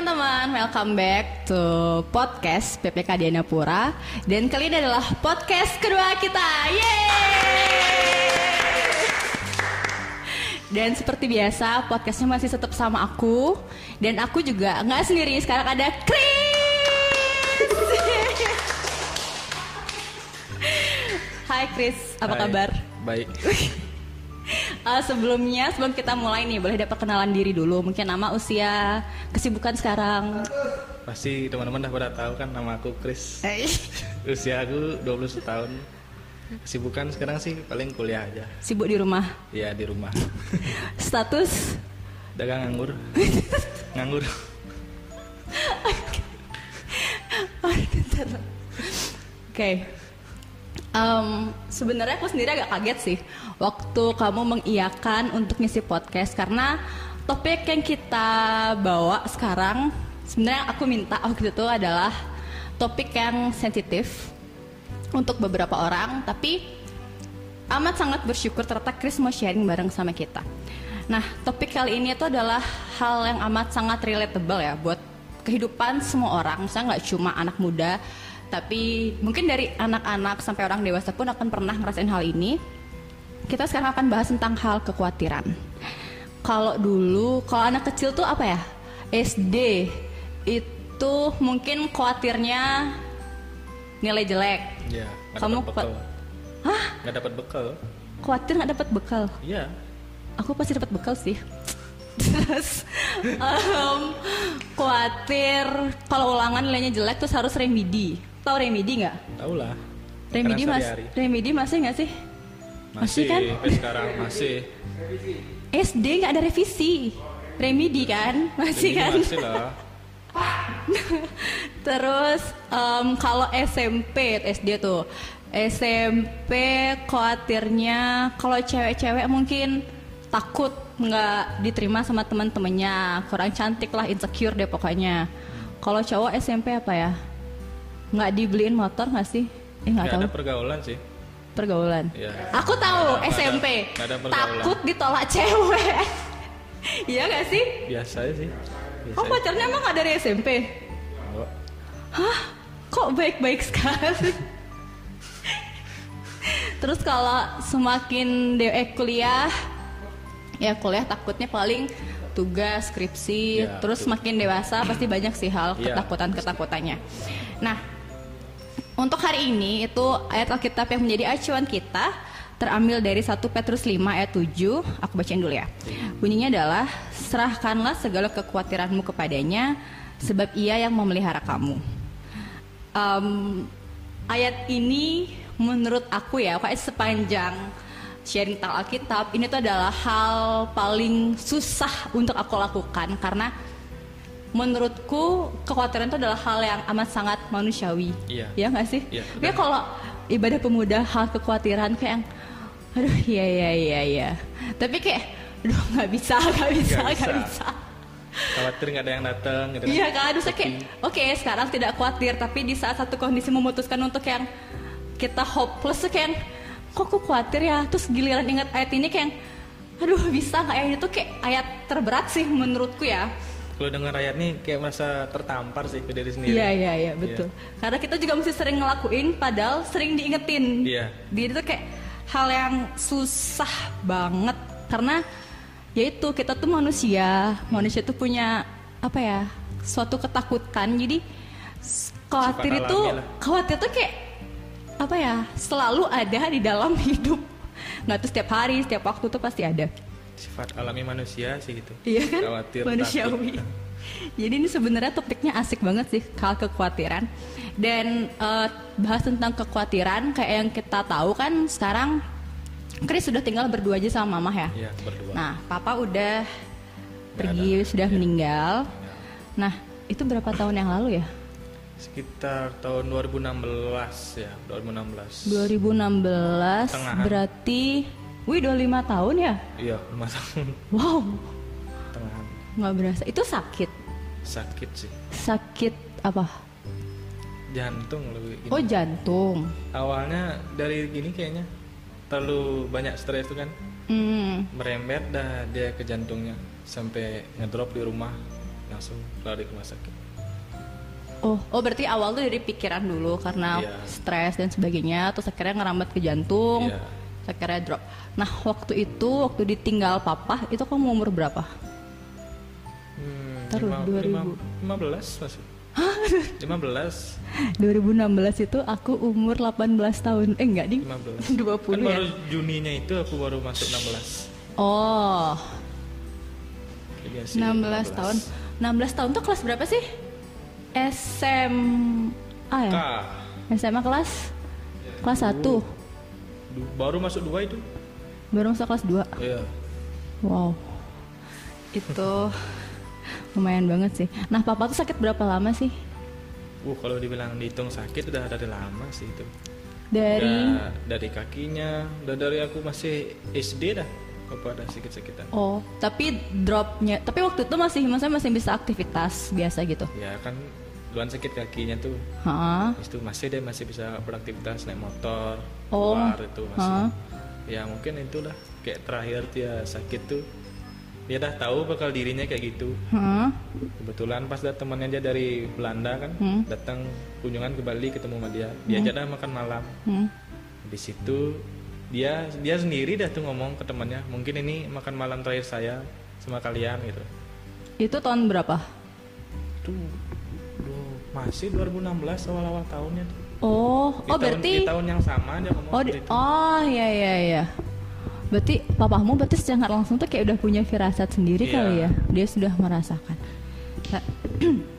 teman-teman, welcome back to podcast PPK Dianapura Dan kali ini adalah podcast kedua kita Yeay! Dan seperti biasa, podcastnya masih tetap sama aku Dan aku juga nggak sendiri, sekarang ada Chris Hai Chris, apa Hai. kabar? Baik. Eh, sebelumnya, sebelum kita mulai nih, boleh dapat kenalan diri dulu Mungkin nama, usia, kesibukan sekarang Pasti teman-teman dah pada tahu kan nama aku Chris. Eh, Usia aku 21 tahun. Kesibukan sekarang sih paling kuliah aja. Sibuk di rumah Ya di rumah. Status Dagang nganggur. nganggur. Oke. Em, sebenarnya aku sendiri agak kaget sih waktu kamu mengiyakan untuk ngisi podcast karena topik yang kita bawa sekarang sebenarnya aku minta waktu itu adalah topik yang sensitif untuk beberapa orang tapi amat sangat bersyukur ternyata Chris mau sharing bareng sama kita. Nah, topik kali ini itu adalah hal yang amat sangat relatable ya buat kehidupan semua orang. Misalnya nggak cuma anak muda, tapi mungkin dari anak-anak sampai orang dewasa pun akan pernah ngerasain hal ini. Kita sekarang akan bahas tentang hal kekhawatiran. Kalau dulu, kalau anak kecil tuh apa ya? SD itu mungkin khawatirnya nilai jelek. Ya. Nggak Kamu dapat bekal. Hah? Nggak dapat bekal. Khawatir nggak dapat bekal? Iya. aku pasti dapat bekal sih terus em, khawatir kalau ulangan nilainya jelek terus harus remedi tahu remedi nggak Tahu lah. remedi mas remedi masih nggak sih Masih Masih, kan? sampai sekarang masih. SD nggak ada revisi. Remedi kan? Masih kan? Masih lah. terus em, kalau SMP SD tuh. SMP khawatirnya kalau cewek-cewek mungkin takut nggak diterima sama teman-temannya. Kurang cantik lah insecure deh pokoknya. Kalau cowok SMP apa ya? Nggak dibeliin motor nggak sih? Eh nggak Nggak tahu. ada pergaulan sih. Pergaulan Iya. aku tahu ada- SMP ada pergaulan. takut ditolak cewek iya nggak sih Biasa sih. Biasa. oh pacarnya emang nggak dari SMP Oh, Hah? Kok baik-baik sekali? Terus kalau semakin de eh, kuliah, ya kuliah takutnya paling tugas, skripsi, Ya, terus betul. semakin dewasa pasti banyak sih hal Iya. ketakutan-ketakutannya. Nah, untuk hari ini itu ayat Alkitab yang menjadi acuan kita terambil dari 1 Petrus 5 ayat 7. Aku bacain dulu ya. Bunyinya adalah serahkanlah segala kekhawatiranmu kepadanya sebab ia yang memelihara kamu. Em, ayat ini menurut aku ya, kayak sepanjang sharing tentang Alkitab ini tuh adalah hal paling susah untuk aku lakukan karena menurutku kekhawatiran itu adalah hal yang amat sangat manusiawi. Iya. Ya nggak sih? Iya, Ya kalau ibadah pemuda hal kekhawatiran kayak yang aduh iya iya iya iya. Tapi kayak aduh nggak bisa nggak bisa Nggak nggak bisa. bisa. Khawatir nggak ada yang datang gitu Iya kan, aduh saya kayak oke sekarang tidak khawatir tapi di saat satu kondisi memutuskan untuk yang kita hopeless kayak kok aku khawatir ya terus giliran ingat ayat ini kayak aduh bisa nggak ya ini tuh kayak ayat terberat sih menurutku ya Kalau dengar ayat nih kayak merasa tertampar sih ke diri sendiri. Iya iya iya betul. Karena kita juga mesti sering ngelakuin, padahal sering diingetin. Iya. Jadi itu kayak hal yang susah banget karena yaitu kita tuh manusia, manusia tuh punya apa ya suatu ketakutan. Jadi khawatir Sifat itu khawatir tuh kayak apa ya selalu ada di dalam hidup. Nggak tuh setiap hari, setiap waktu tuh pasti ada. Sifat alami manusia sih gitu. Iya kan? Khawatir, Manusiawi. takut. Jadi ini sebenarnya topiknya asik banget sih hal kekhawatiran. Dan eh, bahas tentang kekhawatiran kayak yang kita tahu kan sekarang Chris sudah tinggal berdua aja sama mama ya. Iya, berdua. Nah, papa udah pergi ada. sudah Iya. meninggal. Nah, itu berapa tahun yang lalu ya? Sekitar tahun 2016 ya, 2016. 2016 Tengahan. berarti wih udah lima tahun ya? Iya, lima tahun Wow, tengahan. nggak berasa. Itu sakit. Sakit sih. Sakit apa? Jantung lebih gini. Oh jantung. Awalnya dari gini kayaknya terlalu banyak stres tuh kan Hmm. merembet dah dia ke jantungnya sampai ngedrop di rumah langsung lari ke rumah sakit Oh, oh berarti awal tuh dari pikiran dulu karena Iya. stres dan sebagainya, terus akhirnya ngerambat ke jantung, Iya. Akhirnya drop. Nah waktu itu, waktu ditinggal papa, itu kamu umur berapa? hmm, Taruh, lima- 2000. lima- 15 masih 15 2016 itu aku umur 18 tahun. Eh enggak, ding. 15 20 kan ya? baru Juninya itu aku baru masuk 16 Oh, Jadi masih 16 tahun. 16 tahun tuh kelas berapa sih? SMA K ya? SMA kelas? Kelas 1. Baru masuk dua itu Baru masuk kelas 2. iya Wow. Itu lumayan banget sih. Nah, papa tuh sakit berapa lama sih? uh kalau dibilang dihitung sakit udah dari lama sih itu Dari Udah dari kakinya udah dari aku masih SD dah apa ada sakit-sakitan Oh, tapi dropnya, tapi waktu itu masih, maksudnya masih bisa aktivitas biasa gitu. ya kan duluan sakit kakinya tuh Hah? Habis itu masih deh masih bisa beraktivitas naik motor Oh. keluar itu masih Hah? ya mungkin itulah kayak terakhir dia sakit tuh dia dah tahu bakal dirinya kayak gitu Hah? kebetulan pas ada temannya dia dari Belanda kan Hmm. datang kunjungan ke Bali ketemu sama dia diajak dah makan malam Hmm. di situ dia dia sendiri dah tuh ngomong ke temannya mungkin ini makan malam terakhir saya sama kalian gitu Itu tahun berapa? tuh masih 2016 awal-awal tahunnya tuh Oh, Di oh tahun, berarti di tahun yang sama dia ngomong Oh, di- oh iya iya iya. Berarti papamu berarti secara langsung tuh kayak udah punya firasat sendiri Iya. kali ya. Dia sudah merasakan.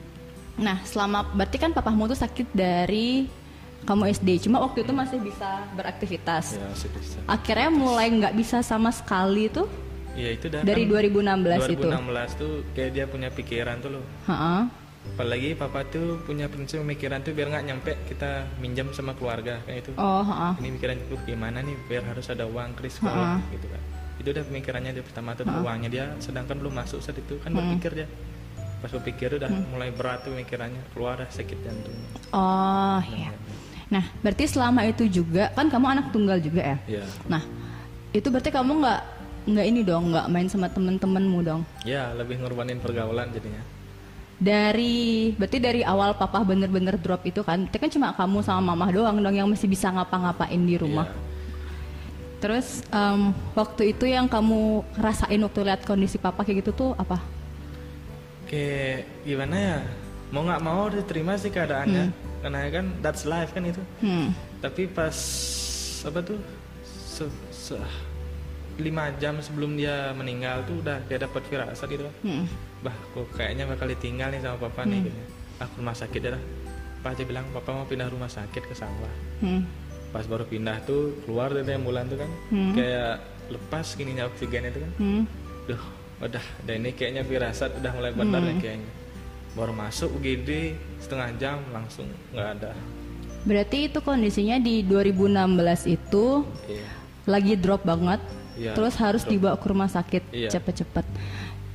Nah, selama berarti kan papamu tuh sakit dari kamu SD. Cuma waktu itu masih bisa beraktivitas. ya masih bisa Akhirnya mulai nggak bisa sama sekali tuh Iya itu dah dari kan 2016 itu. 2016 tuh kayak dia punya pikiran tuh loh Ha-ha. Apalagi papa tuh punya prinsip pemikiran tuh biar nggak nyampe kita minjam sama keluarga kayak itu Oh, ha-ha. ini pikiran tuh gimana nih biar harus ada uang kris sekolah gitu kan. Itu udah pemikirannya dia pertama tuh uangnya dia sedangkan belum masuk saat itu kan berpikir dia. Pas berpikir udah mulai berat tuh pemikirannya keluar dah sakit jantung Oh, iya. Nah, berarti selama itu juga kan kamu anak tunggal juga ya? ya Nah, itu berarti kamu nggak nggak ini dong, nggak main sama temen-temenmu dong. ya lebih ngorbanin pergaulan jadinya Dari berarti dari awal papa bener-bener drop itu kan, itu kan cuma kamu sama mama doang dong yang masih bisa ngapa-ngapain di rumah. Iya. Terus em, waktu itu yang kamu rasain waktu lihat kondisi papa kayak gitu tuh apa? kayak gimana ya mau nggak mau diterima sih keadaannya karena kan that's life kan itu Hmm. tapi pas apa tuh se, se- lima jam sebelum dia meninggal tuh udah kayak dapat firasat gitu kan Hmm. Bah kok kayaknya bakal ditinggal nih sama papa nih gitu. aku rumah sakit dah Pak aja bilang papa mau pindah rumah sakit ke sawah Hmm. pas baru pindah tuh keluar dari ambulan tuh kan Hmm. kayak lepas gininya oksigen itu kan Hmm. Duh, udah, dan ini kayaknya firasat udah mulai benar Hmm. kayaknya. Baru masuk UGD setengah jam langsung nggak ada. Berarti itu kondisinya di 2016 itu Iya. lagi drop banget, Iya, terus harus dibawa ke rumah sakit Iya. cepet-cepet.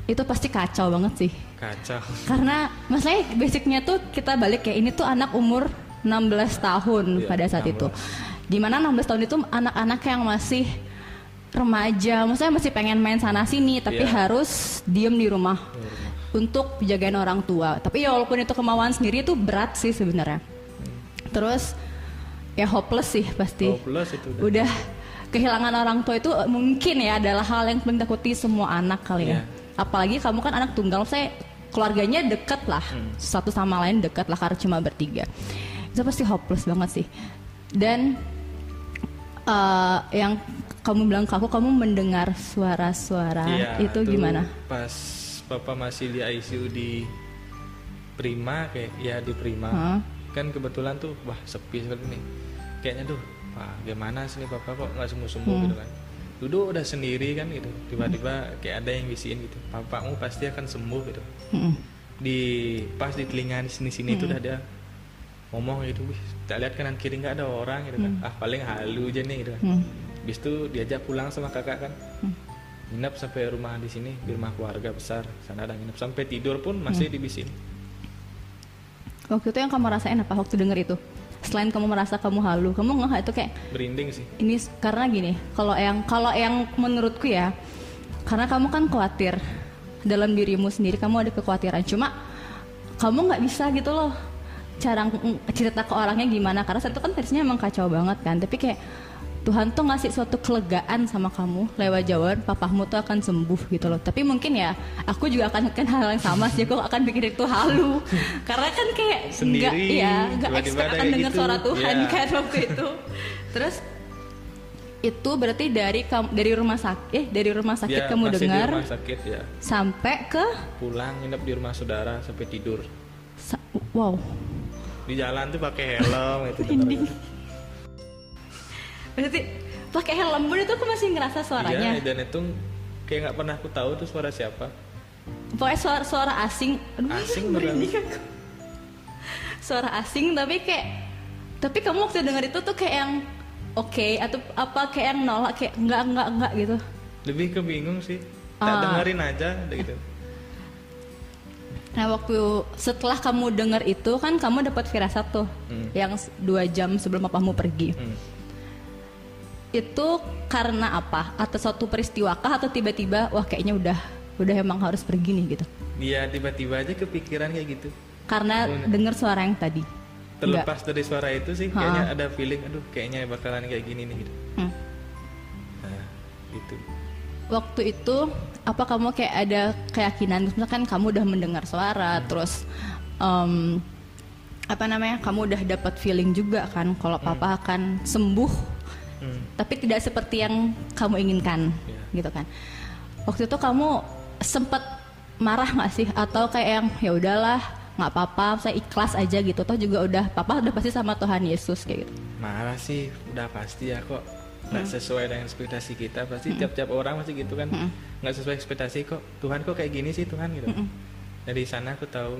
Itu pasti kacau banget sih. Kacau. Karena masalahnya basicnya tuh kita balik ya ini tuh anak umur 16 tahun Iya, pada saat 16. itu. Di mana 16 tahun itu anak-anak yang masih remaja, maksudnya masih pengen main sana sini, tapi Iya. harus diem di rumah untuk jagain orang tua. Tapi ya walaupun itu kemauan sendiri itu berat sih sebenarnya. Terus ya hopeless sih pasti. Hopeless itu udah. Udah kehilangan orang tua itu mungkin ya adalah hal yang paling takuti semua anak kali ya. Iya. Apalagi kamu kan anak tunggal, saya keluarganya deket lah, Hmm. satu sama lain deket lah karena cuma bertiga. Itu pasti hopeless banget sih. Dan eh, yang kamu bilang ke aku, kamu mendengar suara-suara Iya, itu gimana? Pas papa masih di ICU di Prima kayak ya di Prima. Hah? Kan kebetulan tuh wah sepi sekali nih. Kayaknya tuh wah gimana sih nih papa kok nggak sembuh-sembuh Hmm. gitu kan. Duduk udah sendiri kan gitu. Tiba-tiba kayak ada yang bisiin gitu. Papamu pasti akan sembuh gitu. Di pas di telinga di sini sini itu udah ada ngomong gitu wih tak lihat kanan kiri nggak ada orang gitu kan ah paling halu aja nih gitu kan Hmm. Habis itu diajak pulang sama kakak kan Hmm. nginep sampai rumah di sini di rumah keluarga besar sana ada nginep sampai tidur pun masih Hmm. dibisin Waktu itu yang kamu rasain apa waktu denger itu? Selain kamu merasa kamu halu, kamu nggak itu kayak berinding sih. Ini karena gini kalau yang kalau yang menurutku ya karena kamu kan khawatir dalam dirimu sendiri kamu ada kekhawatiran. Cuma kamu nggak bisa gitu loh cara cerita ke orangnya gimana. Karena saat itu kan versinya emang kacau banget kan tapi kayak Tuhan tuh ngasih suatu kelegaan sama kamu lewat jawaban papamu tuh akan sembuh gitu loh. Tapi mungkin ya aku juga akan kan hal yang sama sih. Aku akan pikir itu halu. Karena kan kayak nggak ya nggak expect akan dengar gitu. suara Tuhan Iya. kan waktu itu. Terus itu berarti dari kam- dari rumah sakit eh dari rumah sakit Dia kamu dengar rumah sakit ya sampai ke pulang nginep di rumah saudara sampai tidur. Sa- wow. Di jalan tuh pakai helm itu Berarti pakai helm pun itu aku masih ngerasa suaranya Iya, dan itu kayak nggak pernah aku tahu tuh suara siapa pokoknya suara suara asing Aduh, Asing merinding aku. suara asing tapi kayak tapi kamu waktu denger itu tuh kayak yang oke atau apa kayak yang nolak kayak enggak enggak enggak gitu lebih ke bingung sih tak Ah. dengerin aja gitu Nah waktu setelah kamu dengar itu kan kamu dapat firasat tuh Hmm. yang dua jam sebelum papamu pergi. Hmm. Itu karena apa? Atau suatu peristiwa kah atau tiba-tiba wah kayaknya udah udah emang harus pergi nih gitu. dia tiba-tiba aja kepikiran kayak gitu Karena Oh, dengar suara yang tadi. terlepas dari suara itu sih Ha. kayaknya ada feeling aduh kayaknya bakalan kayak gini nih gitu Hmm. nah gitu Waktu itu apa kamu kayak ada keyakinan misalkan kamu udah mendengar suara terus em, apa namanya kamu udah dapat feeling juga kan kalau papa akan sembuh Hmm. tapi tidak seperti yang kamu inginkan Iya. gitu kan waktu itu kamu sempat marah nggak sih atau kayak yang ya udahlah nggak apa-apa saya ikhlas aja gitu toh juga udah papa udah pasti sama Tuhan Yesus kayak gitu marah sih udah pasti ya kok nggak Hmm. sesuai dengan ekspektasi kita pasti tiap-tiap orang pasti gitu kan Hmm. nggak sesuai ekspektasi kok Tuhan kok kayak gini sih Tuhan gitu Hmm. dari sana aku tahu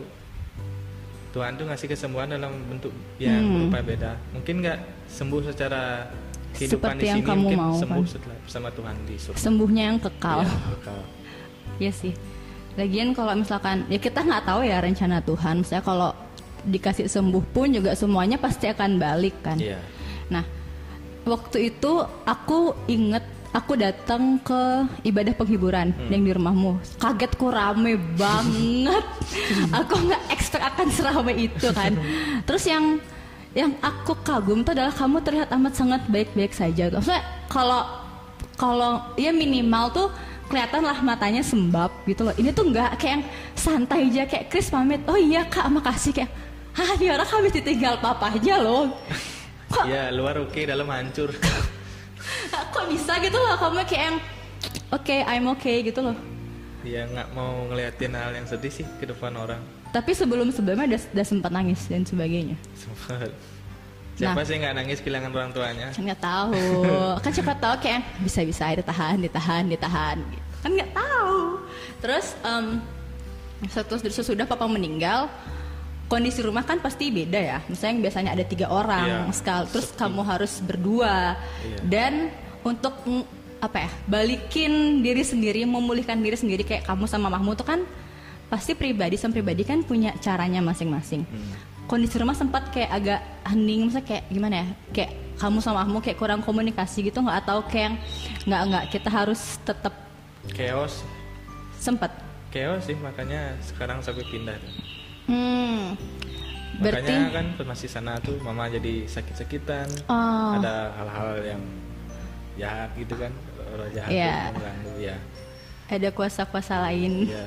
Tuhan tuh ngasih kesembuhan dalam bentuk yang Hmm. berupa beda mungkin nggak sembuh secara kehidupan Seperti di yang sini kamu mau, sembuh kan? setelah bersama Tuhan di surga sembuhnya yang kekal Iya, kekal. Iya sih. Lagian kalau misalkan ya kita nggak tahu ya rencana Tuhan. Misalnya kalau dikasih sembuh pun juga semuanya pasti akan balik kan. Iya. Nah, waktu itu aku inget aku datang ke ibadah penghiburan yang di rumahmu. Kagetku rame banget. aku nggak expect akan seramai itu kan. Terus yang yang aku kagum tuh adalah kamu terlihat amat sangat baik-baik saja. Maksudnya kalau kalau ya minimal tuh kelihatan lah matanya sembab gitu loh. Ini tuh nggak kayak yang santai aja kayak Chris pamit. Oh iya kak makasih kayak. Hah dia orang habis ditinggal papa aja loh. Kok Iya, luar oke dalam hancur kok bisa gitu loh kamu kayak yang oke I'm okay gitu loh. Iya nggak mau ngeliatin hal yang sedih sih ke depan orang Tapi sebelum sebelumnya udah, udah sempat nangis dan sebagainya. Sempet. Nah. Siapa sih nggak nangis kehilangan orang tuanya? Kan nggak tahu. kan siapa tahu kayak bisa-bisa ditahan, ditahan, ditahan. Gitu. Kan nggak tahu. Terus setelah sesudah papa meninggal, kondisi rumah kan pasti beda ya. Misalnya yang biasanya ada tiga orang Iya. sekali, terus kamu harus berdua Iya. dan untuk apa ya balikin diri sendiri, memulihkan diri sendiri kayak kamu sama Mahmud tuh kan pasti pribadi sama pribadi kan punya caranya masing-masing. Kondisi rumah sempat kayak agak hening, misalnya kayak gimana ya, kayak kamu sama Mahmud kayak kurang komunikasi gitu nggak atau kayak yang nggak nggak kita harus tetap Chaos, sempat. chaos sih makanya sekarang sampai pindah. Hmm. Berarti Makanya kan masih sana tuh mama jadi sakit-sakitan. Oh. Ada hal-hal yang jahat gitu kan, orang jahat tuh mengganggu ya. ada kuasa-kuasa lain. Iya.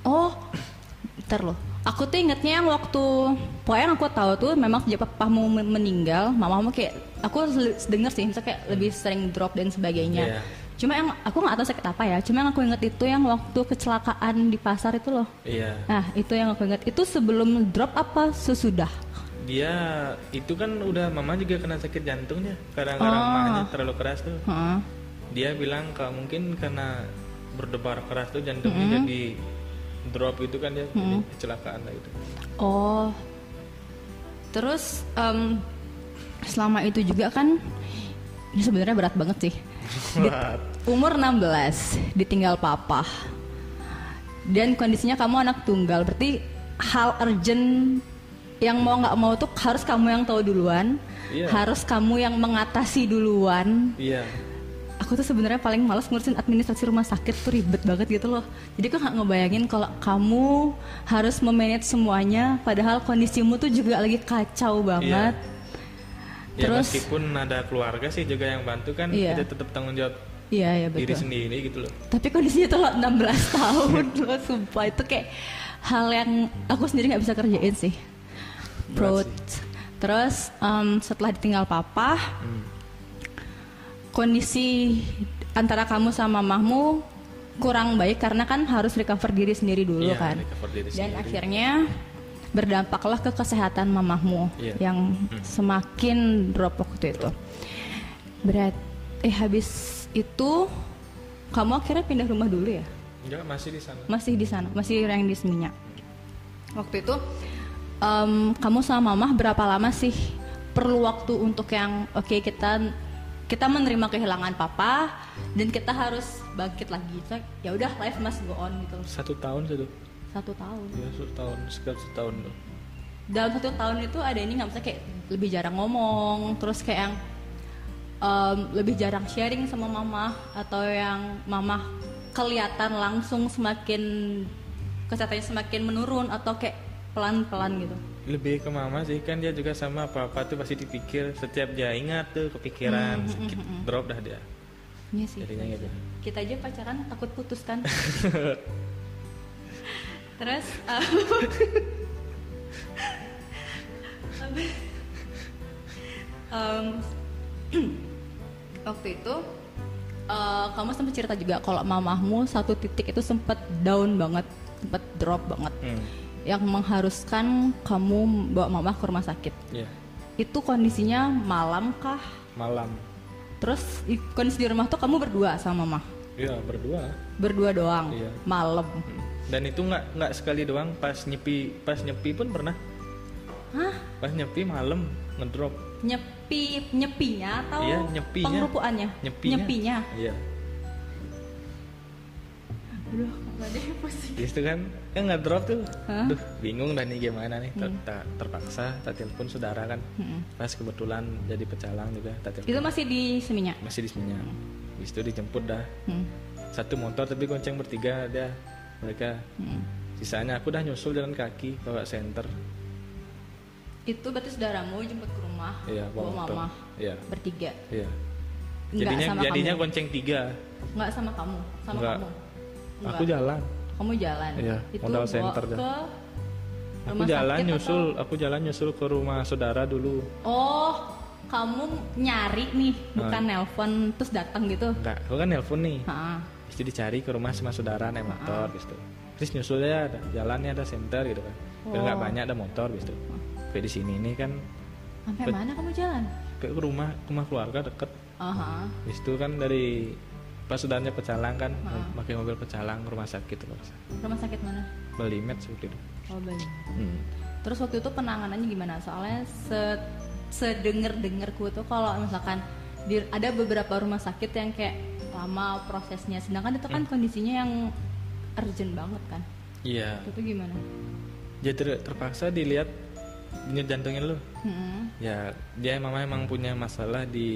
Oh, ntar loh. Aku tuh ingetnya yang waktu pokoknya yang aku tahu tuh memang sejak papamu men- meninggal, mamamu kayak aku denger sih, misalnya kayak lebih sering drop dan sebagainya. Iya. Cuma yang aku nggak tahu sakit apa ya. Cuma yang aku inget itu yang waktu kecelakaan di pasar itu loh. Iya. Nah itu yang aku inget. Itu sebelum drop apa sesudah? Dia itu kan udah mama juga kena sakit jantungnya karena-karena Oh. mamanya terlalu keras tuh. Heeh. Dia bilang kalau mungkin karena berdebar keras tuh jantungnya jadi drop itu kan dia jadi kecelakaan lah itu. Oh. Terus em, selama itu juga kan ini sebenarnya berat banget sih. Di- umur 16 ditinggal papa. Dan kondisinya kamu anak tunggal, berarti hal urgent yang mau nggak mau tuh harus kamu yang tahu duluan, Iya. harus kamu yang mengatasi duluan. Iya. Aku tuh sebenarnya paling males ngurusin administrasi rumah sakit tuh ribet banget gitu loh. Jadi aku nggak ngebayangin kalau kamu harus memanage semuanya, padahal kondisimu tuh juga lagi kacau banget. Ya Terus- meskipun ada keluarga sih juga yang bantu kan Iya. kita tetap tanggung jawab Iya iya diri betul. sendiri gitu loh. Tapi kondisinya tuh lo 16 tahun loh, sumpah itu kayak hal yang aku sendiri nggak bisa kerjain sih. Berat Proud. Terus em, setelah ditinggal papa, Hmm. Kondisi antara kamu sama mamahmu kurang baik karena kan harus recover diri sendiri dulu Iya, kan. diri Dan sendiri. akhirnya berdampaklah ke kesehatan mamahmu Iya. yang semakin drop waktu itu. Berat. Eh habis itu kamu akhirnya pindah rumah dulu ya? Enggak masih di sana. Masih di sana, masih yang di Seminyak. Waktu itu em, kamu sama mamah berapa lama sih perlu waktu untuk yang oke kita kita menerima kehilangan papa dan kita harus bangkit lagi. So, ya udah life must go on gitu. Satu tahun satu. Satu tahun. Ya satu tahun sekitar satu tahun tuh. dalam satu tahun itu ada ini nggak bisa kayak lebih jarang ngomong terus kayak yang em, lebih jarang sharing sama mama atau yang mama kelihatan langsung semakin kesehatannya semakin menurun atau kayak pelan-pelan gitu Lebih ke mama sih kan dia juga sama apa-apa tuh pasti dipikir. Setiap dia ingat tuh kepikiran sedikit drop dah dia. Iya sih. Jadinya gitu. kita aja pacaran takut putus kan? Terus um, em, waktu itu eh, kamu sempat cerita juga kalau mamahmu satu titik itu sempat down banget sempat drop banget. Hmm. Yang mengharuskan kamu bawa mamah ke rumah sakit Iya. itu kondisinya malam kah Malam. terus kondisi di rumah tuh kamu berdua sama mama Iya berdua. berdua doang Iya. malam Hmm. Dan itu nggak nggak sekali doang pas nyepi pas nyepi pun pernah. hah Pas nyepi malam ngedrop. nyepi nyepinya atau Iya, nyepinya. pengerupuannya Nyepinya. nyepinya Iya. aduh deh pusing Itu kan kan ngedrop tuh. Hah? Duh, bingung dah nih gimana nih. Ter- ter- terpaksa tak telepon saudara kan. Mm-mm. Pas kebetulan jadi pecalang juga tak telepon. itu masih di Seminyak Masih di Seminyak. Habis itu dijemput dah. hmm. Satu motor tapi gonceng bertiga dia mereka. Hmm. Sisanya aku dah nyusul jalan kaki bawa senter. itu berarti saudaramu jemput ke rumah Iya, bawa mama Iya. bertiga Iya. Nggak Jadinya sama jadinya kamu gonceng tiga. nggak sama kamu sama Nggak. kamu Aku jalan. kamu jalan Iya, itu modal center dah. ke Aku jalan nyusul, atau- aku jalan nyusul ke rumah saudara dulu. oh kamu nyari nih bukan Ah. nelpon terus datang gitu Enggak, aku kan nelpon nih. Ha. Terus dicari ke rumah sama saudara naik motor Ah. gitu. Terus nyusul ya ada jalannya ada center gitu kan. Nggak Oh. banyak ada motor gitu. Kayak di sini ini kan sampai mana kamu jalan kayak ke rumah rumah keluarga deket. Aha. Habis itu kan dari pas saudaranya pecalang kan pakai mobil pecalang rumah sakit nggak salah. rumah sakit mana seperti itu. oh Bali Hmm. terus waktu itu penanganannya gimana soalnya se sedenger dengerku tuh kalau misalkan di, ada beberapa rumah sakit yang kayak lama prosesnya sedangkan itu Hmm. kan kondisinya yang urgent banget kan Iya. itu gimana Jadi ter- terpaksa dilihat denyut jantungnya lu. Hmm. Ya dia emang emang punya masalah di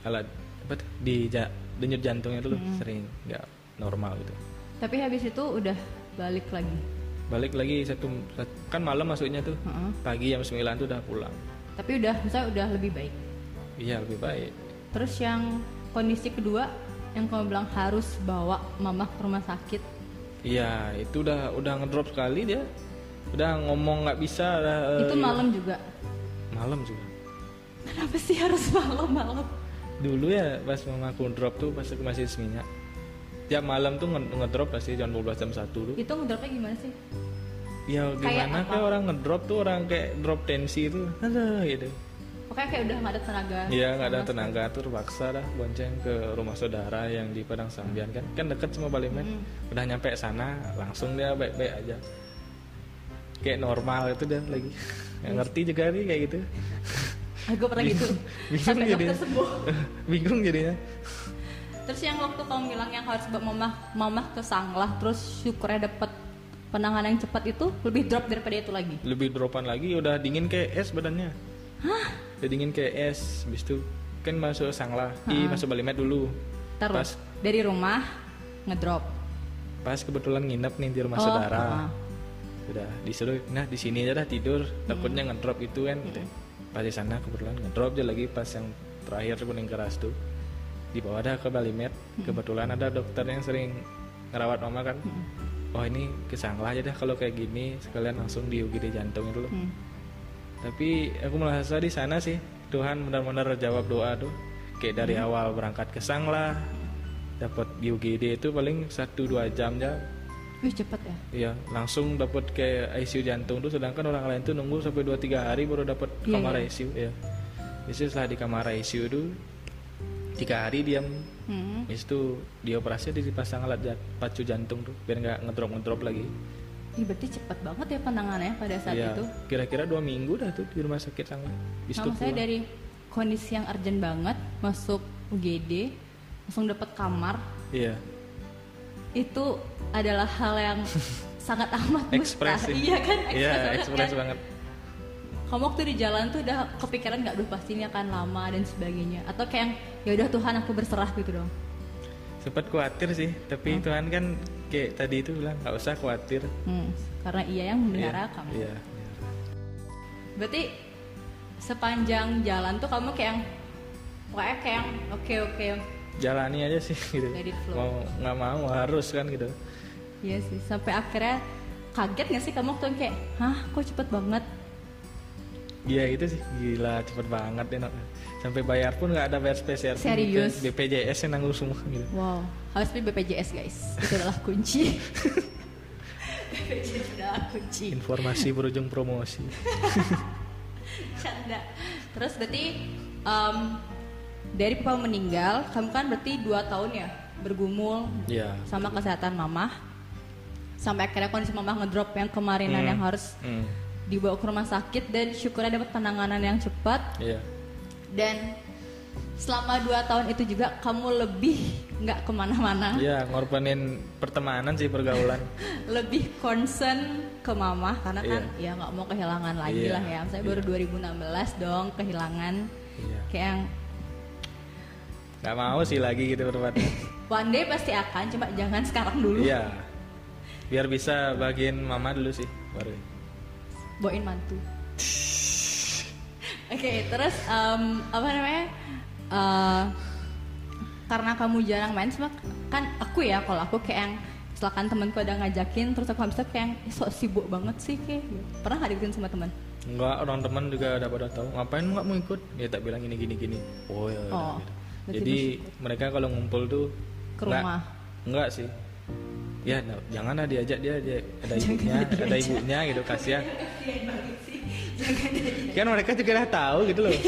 alat apa tuh? di ja- denyut jantungnya dulu Hmm. sering nggak normal gitu. tapi habis itu udah balik lagi Balik lagi satu sat- kan malam masuknya tuh. Heeh. Pagi jam 9 tuh udah pulang. tapi udah misalnya udah lebih baik Iya lebih baik. terus yang kondisi kedua yang kamu bilang harus bawa mama ke rumah sakit Iya itu udah udah ngedrop sekali dia. Udah ngomong nggak bisa. udah, eh, itu iya. malam juga Malam juga. kenapa sih harus malam-malam Dulu ya pas mama aku drop tuh pas aku masih Seminyak. Tiap malam tuh nge- ngedrop pasti jam 12 jam 1 tuh. itu ngedropnya gimana sih Ya gimana kayak orang ngedrop tuh orang kayak drop tensi itu. Ada gitu. pokoknya kayak udah nggak ada tenaga Iya nggak ada tenaga tuh terpaksa dah bonceng ke rumah saudara yang di Padang Sambian kan kan deket sama Balimet Mm. udah nyampe sana langsung dia baik-baik aja kayak normal itu dia lagi. Nggak ngerti juga nih kayak gitu. Aku pernah gitu. Bingung sampai jadinya. sembuh. Bingung jadinya. Terus yang waktu kamu bilang yang harus bawa mamah mamah ke sanglah terus syukurnya dapet penanganan yang cepat itu lebih drop daripada itu lagi? Lebih dropan lagi udah dingin kayak es badannya. Udah dingin kayak es habis itu kan masuk sanglah. I masuk Balimet dulu. Terus Pas dari rumah ngedrop. pas kebetulan nginep nih di rumah Oh, saudara. ah. Udah disuruh nah di sini aja dah tidur, takutnya Hmm. ngedrop itu kan gitu. Pas di sana kebetulan ngedrop aja lagi pas yang terakhir kuning keras tuh. Dibawa dah ke Balimed. Hmm. Kebetulan ada dokter yang sering ngerawat mama kan. Oh ini kesanglah aja dah kalau kayak gini sekalian langsung di UGD jantung itu loh. Hmm. Tapi aku merasa di sana sih Tuhan benar-benar jawab doa tuh. Kayak dari Hmm. awal berangkat ke sang lah, dapat di UGD itu paling 1-2 jam ya. Wih cepet ya. Iya, langsung dapat ke ICU jantung tuh sedangkan orang lain tuh nunggu sampai 2-3 hari baru dapat Iya, kamar iya. ICU ya. Jadi setelah di kamar ICU tuh tiga hari diam Hmm. Habis itu dioperasi di dipasang alat jat- pacu jantung tuh biar nggak ngedrop ngedrop lagi. Ih, berarti cepet banget ya penanganannya pada saat Iya, itu. Kira-kira dua minggu dah tuh di rumah sakit Sama saya pulang. dari kondisi yang urgent banget masuk UGD langsung dapat kamar Iya. Itu adalah hal yang sangat amat Ekspres mustahil. sih. Iya kan? Iya, banget ekspres kan? banget. Kamu waktu di jalan tuh udah kepikiran nggak, duh pasti ini akan lama dan sebagainya. Atau kayak yang, ya udah Tuhan aku berserah gitu dong. Sempat khawatir sih, tapi Tuhan kan kayak tadi itu bilang nggak usah khawatir. Hmm, karena ia yang memelihara Iya, kamu. Iya. Berarti sepanjang jalan tuh kamu kayak yang kayak yang oke oke Jalani aja sih gitu. Mau nggak mau harus kan gitu. Iya sih, sampai akhirnya kaget gak sih kamu waktu yang kayak, hah kok cepet banget? Iya itu sih gila cepet banget. Nok. Sampai bayar pun nggak ada bayar spesial. Serius? BPJS yang nanggung semua gitu. Wow, harus beli BPJS guys, itu adalah kunci. BPJS adalah kunci. Informasi berujung promosi. Canda. Terus berarti em, dari papa meninggal, kamu kan berarti dua tahun ya bergumul Iya. sama kesehatan mama. Sampai akhirnya kondisi mama ngedrop yang kemarinan Hmm. yang harus Hmm. dibawa ke rumah sakit dan syukurnya dapat penanganan yang cepat Iya. dan selama dua tahun itu juga kamu lebih nggak ke mana-mana Iya, ngorbanin pertemanan sih pergaulan. lebih concern ke mama karena kan ya nggak mau kehilangan lagi Iya, lah ya saya baru 2016 dong kehilangan Iya. kayak yang Nggak mau sih lagi gitu berbuatnya. one day pasti akan cuma jangan sekarang dulu Iya. Biar bisa bagiin mama dulu sih baru. bawain mantu oke terus em, apa namanya Eh, karena kamu jarang main sama kan aku ya kalau aku kayak yang silakan temanku ada ngajakin terus aku bisa kayak yang "Ih, sok sibuk banget sih kayak gitu. pernah nggak dibikin sama teman Enggak, orang teman juga udah pada tahu. Ngapain nggak mau ikut? Dia tak bilang gini gini gini. Oh ya. udah, Oh, gitu. Berarti Jadi mereka kalau ngumpul tuh Ke rumah? Enggak sih. Ya, no, janganlah diajak dia, dia ada ibunya, ada ibunya gitu kasihan. kan mereka juga udah tahu gitu loh.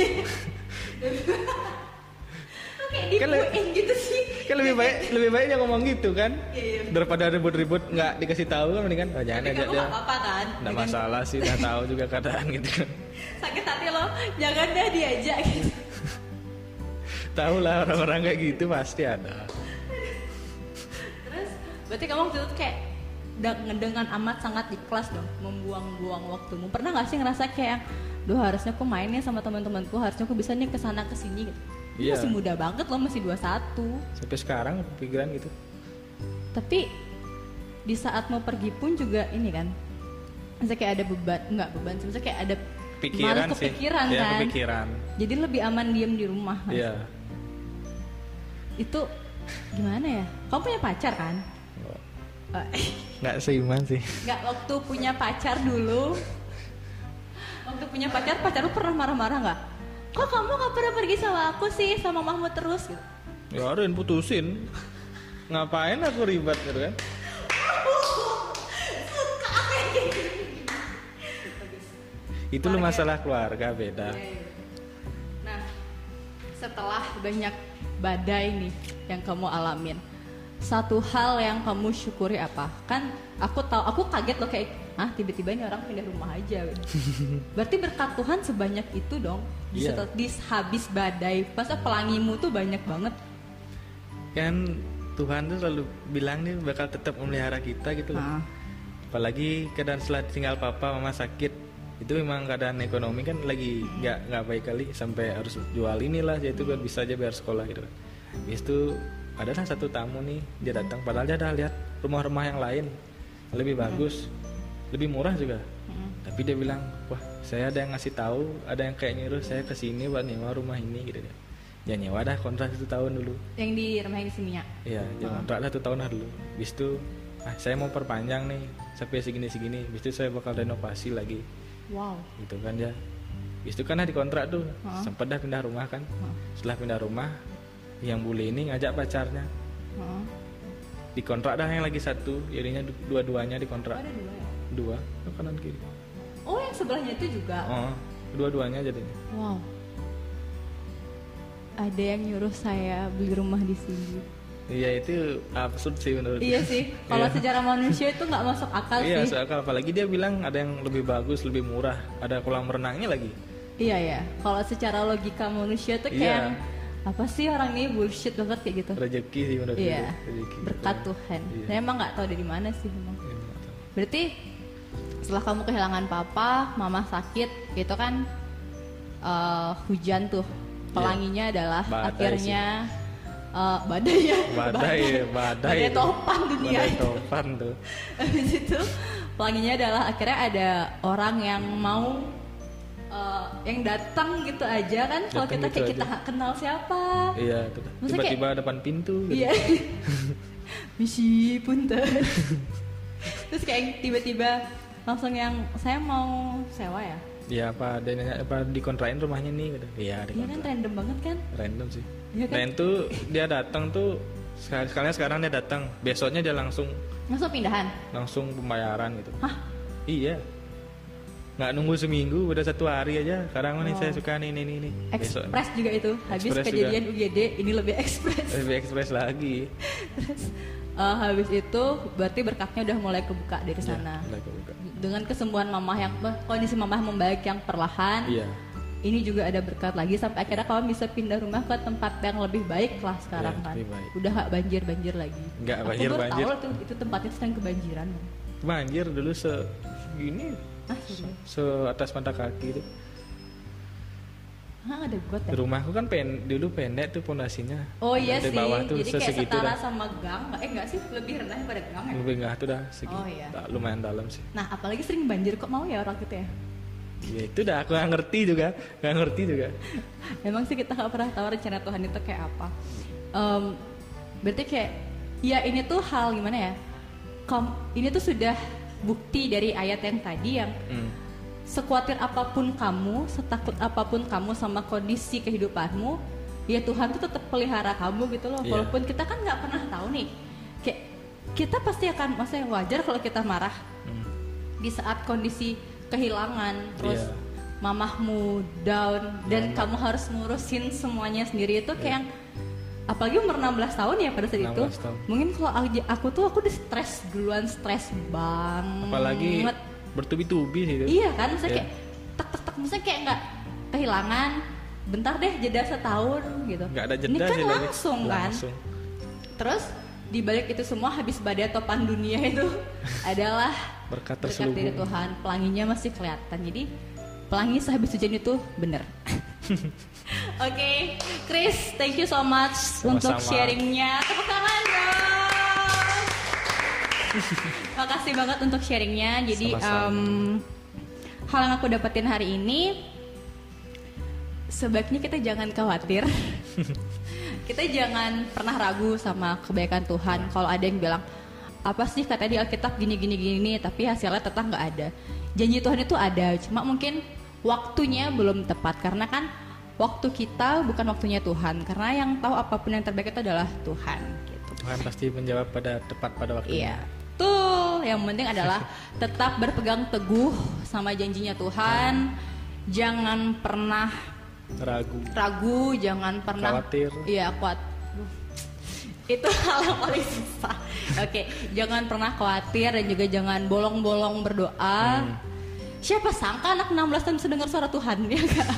Kan le- gitu sih kan lebih baik lebih baik dia ngomong gitu kan Iya, iya. daripada ribut-ribut nggak dikasih tahu kan mendingan oh, jangan kamu dia apa-apa kan nggak masalah sih udah tahu juga keadaan gitu kan sakit hati lo jangan dah diajak gitu tahu lah orang-orang kayak gitu pasti ada. Terus berarti kamu waktu itu kayak dengan amat sangat ikhlas dong membuang-buang waktumu. Pernah nggak sih ngerasa kayak Duh harusnya aku mainnya sama teman-temanku harusnya aku bisa nih ke sana ke sini gitu Iya. masih muda banget lo masih 21 sampai sekarang pikiran gitu. Tapi di saat mau pergi pun juga ini kan misalnya kayak ada beban nggak beban sih misalnya kayak ada pikiran malah sih. kepikiran ya kan. kepikiran. Jadi lebih aman diem di rumah. Kan? Iya itu gimana ya? Kamu punya pacar kan? Nggak seiman sih. Nggak waktu punya pacar dulu. Waktu punya pacar pacar lu pernah marah-marah nggak? Kok kamu nggak pernah pergi sama aku sih sama Mahmud terus? Gitu ya udah putusin. Ngapain aku ribet gitu kan? Itu lu masalah keluarga beda. Nah setelah banyak badai nih yang kamu alamin. Satu hal yang kamu syukuri apa? Kan aku tahu aku kaget loh kayak ah tiba-tiba ini orang pindah rumah aja. Berarti berkat Tuhan sebanyak itu dong. Di, Iya. setel- di habis badai. Masa pelangimu tuh banyak banget? Kan Tuhan tuh selalu bilang nih bakal tetap memelihara kita gitu loh. Ah. apalagi keadaan setelah tinggal papa mama sakit itu memang keadaan ekonomi kan lagi nggak nggak baik kali sampai harus jual inilah yaitu biar bisa aja bayar sekolah gitu kan Habis itu ada lah satu tamu nih dia datang padahal dia udah lihat rumah-rumah yang lain lebih bagus lebih murah juga Mm. tapi dia bilang wah saya ada yang ngasih tahu ada yang kayak nyuruh saya ke sini buat nyewa rumah ini gitu dia ya nyewa dah kontrak satu tahun dulu Yang di rumah yang di sininya. Iya, dia kontrak lah satu tahun lah dulu. Bis itu, ah, saya mau perpanjang nih sampai segini segini. Bis itu saya bakal renovasi lagi, Wow. gitu kan ya. Itu kan dah dikontrak tuh, Heeh. sempat dah pindah rumah kan. Heeh. Setelah pindah rumah, yang bule ini ngajak pacarnya, Heeh. dikontrak dah yang lagi satu, jadinya du- dua-duanya Oh, dikontrak ada dua ya? dua, oh, kanan kiri. Oh, yang sebelahnya itu juga. Oh, dua-duanya jadinya. Wow. Ada yang nyuruh saya beli rumah di sini. Iya itu absurd sih menurut. iya sih. Kalau Iya. secara manusia itu nggak masuk akal Iya, sih. soalnya apalagi dia bilang ada yang lebih bagus, lebih murah, ada kolam renangnya lagi. Iya ya. Kalau secara logika manusia tuh kayak Iya. yang, apa sih orang ini bullshit banget kayak gitu. Rezeki sih menurut Iya. rezeki. Berkat Tuhan. Iya. Saya emang nggak tahu dari mana sih emang. Iya. Berarti setelah kamu kehilangan papa, mama sakit, itu kan eh, hujan tuh. Pelanginya adalah Badai akhirnya eh, badai ya. badai ya, badai Badai topan dunia badai itu. topan tuh Habis itu pelanginya adalah akhirnya ada orang yang mau eh, yang datang gitu aja kan kalau kita gitu kayak aja. kita kenal siapa. iya tiba-tiba depan pintu gitu. Iya. Misi punten. Terus kayak tiba-tiba langsung yang saya mau sewa ya. Iya apa dia nanya apa dikontrain rumahnya nih gitu iya Iya kan random banget kan? random sih Iya kan? dan itu dia datang tuh sekali sekalian sekarang dia datang besoknya dia langsung Langsung pindahan. langsung pembayaran gitu Hah? iya nggak nunggu seminggu udah satu hari aja sekarang nih Oh. saya suka nih nih nih nih besok Ekspres juga itu. Habis kejadian UGD ini lebih ekspres. lebih ekspres lagi Terus eh, habis itu berarti berkatnya udah mulai kebuka dari Iya, sana. mulai kebuka. Dengan kesembuhan mamah yang kondisi mamah membaik yang perlahan. iya Ini juga ada berkat lagi sampai akhirnya kamu bisa pindah rumah ke tempat yang lebih baik lah sekarang Iya, kan. baik. Udah gak banjir-banjir lagi. Nggak Aku baru banjir-banjir. tahu tuh itu tempatnya sedang kebanjiran. banjir dulu se gini Ah, serius? se atas mata kaki itu Hah, ada got ya? Rumahku kan pen, dulu pendek tuh pondasinya. Oh iya sih, bawah tuh jadi kayak setara dah. sama gang, eh enggak sih, lebih rendah daripada gang ya? Lebih enggak tuh dah segi. Oh, iya. lumayan dalam sih. Nah, apalagi sering banjir kok mau ya orang gitu ya? Ya itu dah aku nggak ngerti juga, nggak ngerti juga. Emang sih kita nggak pernah tahu rencana Tuhan itu kayak apa. Em, berarti kayak, ya ini tuh hal gimana ya? Kom, ini tuh sudah bukti dari ayat yang tadi yang Hmm. Sekuatir apa pun kamu, setakut apa pun kamu sama kondisi kehidupanmu, ya Tuhan tuh tetap pelihara kamu gitu loh. Iya. Walaupun kita kan nggak pernah tahu nih, kayak kita pasti akan, maksudnya wajar kalau kita marah Hmm. di saat kondisi kehilangan, terus Iya. mamahmu down dan kamu harus ngurusin semuanya sendiri itu kayak yang apalagi umur 16 tahun ya pada saat itu 16 tahun. mungkin kalau aku- aku tuh aku udah stres duluan stres banget Apalagi bertubi-tubi sih itu. iya kan maksudnya Iya. kayak tek tek tek maksudnya kayak nggak kehilangan bentar deh jeda setahun gitu Nggak ada jeda ini kan langsung kan Langsung. terus di balik itu semua habis badai topan dunia itu adalah Berkat berkat dari terselubung. Tuhan pelanginya masih kelihatan jadi pelangi sehabis hujan itu bener oke Chris thank you so much untuk Sama-sama. sharingnya tepuk tangan dong makasih banget untuk sharingnya. Jadi Sama-sama. em, hal yang aku dapetin hari ini sebaiknya kita jangan khawatir. Kita jangan pernah ragu sama kebaikan Tuhan. Kalau ada yang bilang apa sih katanya di Alkitab gini gini gini tapi hasilnya tetap nggak ada. Janji Tuhan itu ada cuma mungkin waktunya belum tepat. Karena kan waktu kita bukan waktunya Tuhan. Karena yang tahu apa pun yang terbaik itu adalah Tuhan gitu. Tuhan pasti menjawab pada tepat pada waktunya. Iya. Tuh, yang penting adalah tetap berpegang teguh sama janjinya Tuhan. Jangan pernah Ragu. ragu, jangan pernah Khawatir. Iya, kuat. Itu hal yang paling susah. Oke, jangan pernah khawatir dan juga jangan bolong-bolong berdoa. Hmm. Siapa sangka anak 16 tahun bisa dengar suara Tuhan ya Kak?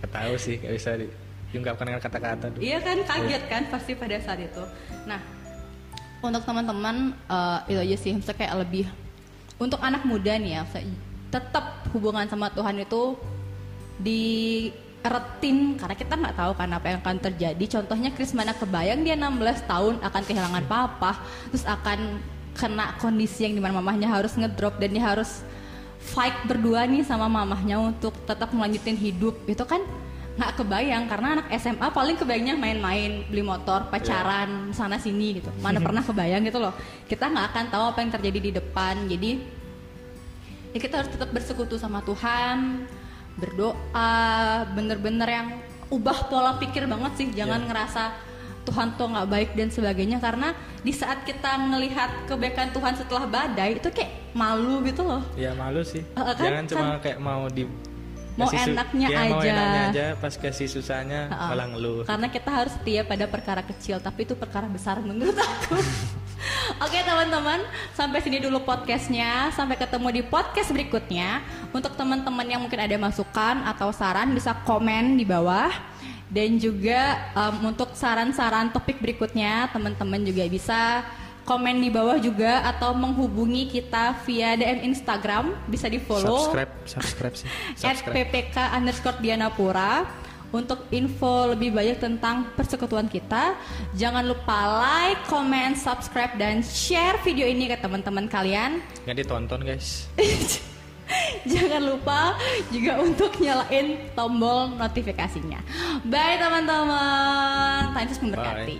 Gak tahu sih, gak bisa diungkapkan dengan kata-kata. Iya kan kaget kan pasti pada saat itu. Nah untuk teman-teman eh, itu aja sih. Maksudnya kayak lebih untuk anak muda nih ya tetap hubungan sama Tuhan itu eretin karena kita nggak tahu kan apa yang akan terjadi. Contohnya Chris mana kebayang dia 16 tahun akan kehilangan papa terus akan kena kondisi yang di mana mamahnya harus ngedrop dan dia harus fight berdua nih sama mamahnya untuk tetap melanjutin hidup. Itu kan nggak kebayang karena anak SMA paling kebayangnya main-main beli motor pacaran sana sini gitu. Mana pernah kebayang gitu loh. Kita nggak akan tahu apa yang terjadi di depan. Jadi ya kita harus tetap bersekutu sama Tuhan berdoa bener-bener yang ubah pola pikir banget sih. Jangan Iya. ngerasa Tuhan tuh nggak baik dan sebagainya. Karena di saat kita melihat kebaikan Tuhan setelah badai itu kayak malu gitu loh. Ya malu sih. Eh, kan- jangan cuma kan- kayak mau di Mau kasih enaknya ya, mau aja. enaknya aja pas kasih susahnya Heeh. malah ngeluh Karena kita harus setia pada perkara kecil, tapi itu perkara besar menurut aku. Oke teman-teman, sampai sini dulu podcastnya. Sampai ketemu di podcast berikutnya. Untuk teman-teman yang mungkin ada masukan atau saran bisa komen di bawah. Dan juga em, untuk saran-saran topik berikutnya, teman-teman juga bisa komen di bawah juga atau menghubungi kita via DM Instagram bisa di follow subscribe subscribe sih. At subscribe ppk underscore dianapura untuk info lebih banyak tentang persekutuan kita jangan lupa like, comment, subscribe dan share video ini ke teman-teman kalian. Nggak ditonton guys. Jangan lupa juga untuk nyalain tombol notifikasinya. Bye teman-teman. Tuhan Yesus memberkati